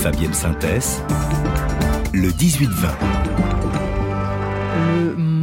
Fabienne Synthèse, le 18-20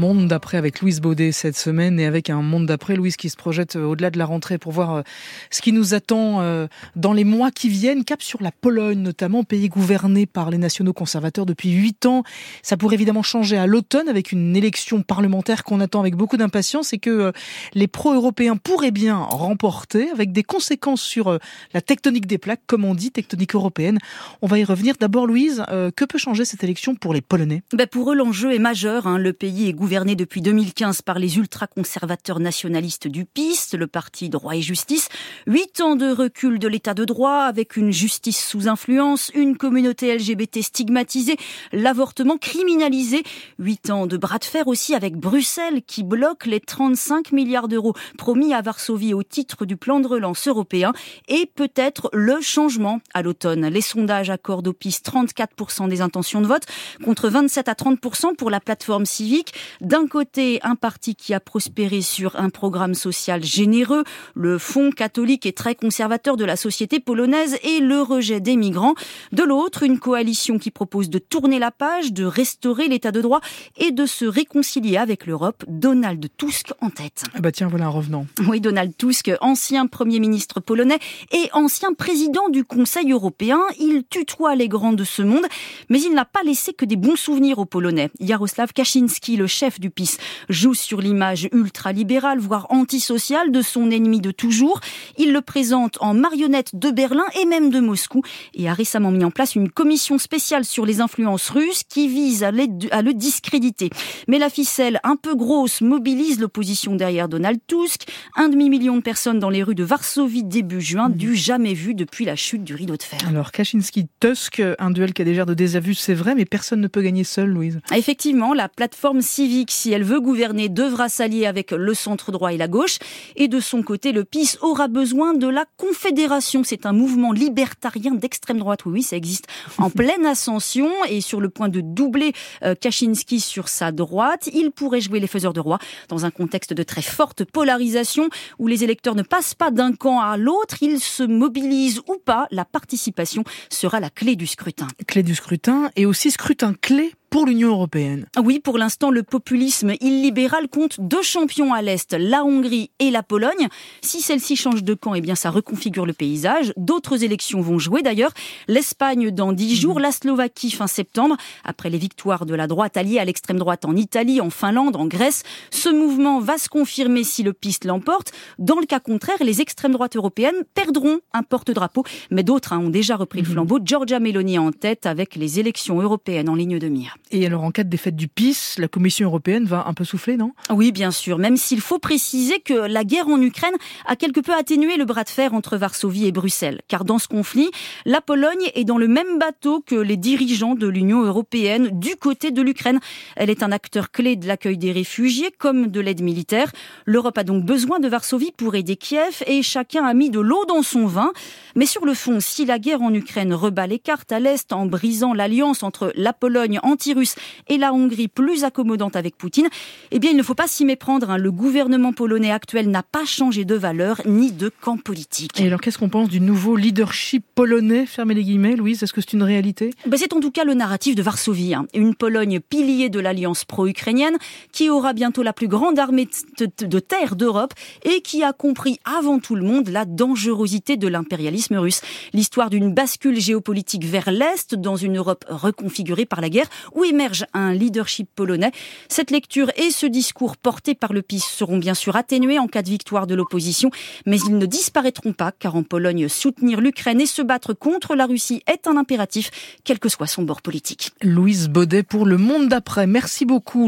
monde d'après avec Louise Baudet cette semaine et avec un monde d'après, Louise, qui se projette euh, au-delà de la rentrée pour voir euh, ce qui nous attend euh, dans les mois qui viennent. Cap sur la Pologne, notamment, pays gouverné par les nationaux conservateurs depuis huit ans. Ça pourrait évidemment changer à l'automne avec une élection parlementaire qu'on attend avec beaucoup d'impatience et que les pro-européens pourraient bien remporter avec des conséquences sur la tectonique des plaques, comme on dit, tectonique européenne. On va y revenir. D'abord, Louise, que peut changer cette élection pour les Polonais? Ben Pour eux, l'enjeu est majeur. Hein. Le pays est gouverné depuis 2015 par les ultra-conservateurs nationalistes du PIS, le parti Droit et Justice. Huit ans de recul de l'état de droit avec une justice sous influence, une communauté LGBT stigmatisée, l'avortement criminalisé. Huit ans de bras de fer aussi avec Bruxelles qui bloque les 35 milliards d'euros promis à Varsovie au titre du plan de relance européen et peut-être le changement à l'automne. Les sondages accordent au PIS 34% des intentions de vote contre 27 à 30% pour la plateforme civique. D'un côté, un parti qui a prospéré sur un programme social généreux, le Fonds catholique et très conservateur de la société polonaise et le rejet des migrants. De l'autre, une coalition qui propose de tourner la page, de restaurer l'état de droit et de se réconcilier avec l'Europe. Donald Tusk en tête. Ah bah tiens, voilà un revenant. Oui, Donald Tusk, ancien Premier ministre polonais et ancien président du Conseil européen. Il tutoie les grands de ce monde, mais il n'a pas laissé que des bons souvenirs aux Polonais. Jaroslav Kaczynski, le chef du PIS, joue sur l'image ultra-libérale, voire antisociale de son ennemi de toujours. Il le présente en marionnette de Berlin et même de Moscou et a récemment mis en place une commission spéciale sur les influences russes qui vise à, le discréditer. Mais la ficelle un peu grosse mobilise l'opposition derrière Donald Tusk. Un demi-million de personnes dans les rues de Varsovie début juin, du jamais vu depuis la chute du rideau de fer. Alors Kaczynski-Tusk, un duel qui a déjà de désavus, c'est vrai, mais personne ne peut gagner seul, Louise. Effectivement, la plateforme civique si elle veut gouverner, devra s'allier avec le centre droit et la gauche. Et de son côté, le PIS aura besoin de la Confédération. C'est un mouvement libertarien d'extrême droite. Oui, oui, ça existe en pleine ascension et sur le point de doubler euh, Kaczynski sur sa droite. Il pourrait jouer les faiseurs de roi dans un contexte de très forte polarisation où les électeurs ne passent pas d'un camp à l'autre. Ils se mobilisent ou pas. La participation sera la clé du scrutin. Clé du scrutin et aussi scrutin clé pour l'Union européenne. Oui, pour l'instant, le populisme illibéral compte deux champions à l'Est, la Hongrie et la Pologne. Si celle-ci change de camp, eh bien, ça reconfigure le paysage. D'autres élections vont jouer d'ailleurs. L'Espagne dans dix mhm. jours, la Slovaquie fin septembre. Après les victoires de la droite alliée à l'extrême droite en Italie, en Finlande, en Grèce, ce mouvement va se confirmer si le PIS l'emporte. Dans le cas contraire, les extrêmes droites européennes perdront un porte-drapeau. Mais d'autres hein, ont déjà repris le mhm. flambeau. Giorgia Meloni en tête avec les élections européennes en ligne de mire. Et alors, en cas de défaite du PIS, la Commission européenne va un peu souffler, non? Oui, bien sûr, même s'il faut préciser que la guerre en Ukraine a quelque peu atténué le bras de fer entre Varsovie et Bruxelles. Car dans ce conflit, la Pologne est dans le même bateau que les dirigeants de l'Union européenne du côté de l'Ukraine. Elle est un acteur clé de l'accueil des réfugiés comme de l'aide militaire. L'Europe a donc besoin de Varsovie pour aider Kiev et chacun a mis de l'eau dans son vin. Mais sur le fond, si la guerre en Ukraine rebat les cartes à l'Est en brisant l'alliance entre la Pologne anti russe et la Hongrie plus accommodante avec Poutine, eh bien, il ne faut pas s'y méprendre. Hein. Le gouvernement polonais actuel n'a pas changé de valeur ni de camp politique. Et alors, qu'est-ce qu'on pense du nouveau leadership polonais? Fermez les guillemets, Louise. Est-ce que c'est une réalité? Ben, C'est en tout cas le narratif de Varsovie. Hein. Une Pologne pilier de l'alliance pro-ukrainienne qui aura bientôt la plus grande armée de terre d'Europe et qui a compris avant tout le monde la dangerosité de l'impérialisme russe. L'histoire d'une bascule géopolitique vers l'Est dans une Europe reconfigurée par la guerre où émerge un leadership polonais. Cette lecture et ce discours porté par le PiS seront bien sûr atténués en cas de victoire de l'opposition, mais ils ne disparaîtront pas car en Pologne, soutenir l'Ukraine et se battre contre la Russie est un impératif, quel que soit son bord politique. Louise Baudet pour Le Monde d'après. Merci beaucoup.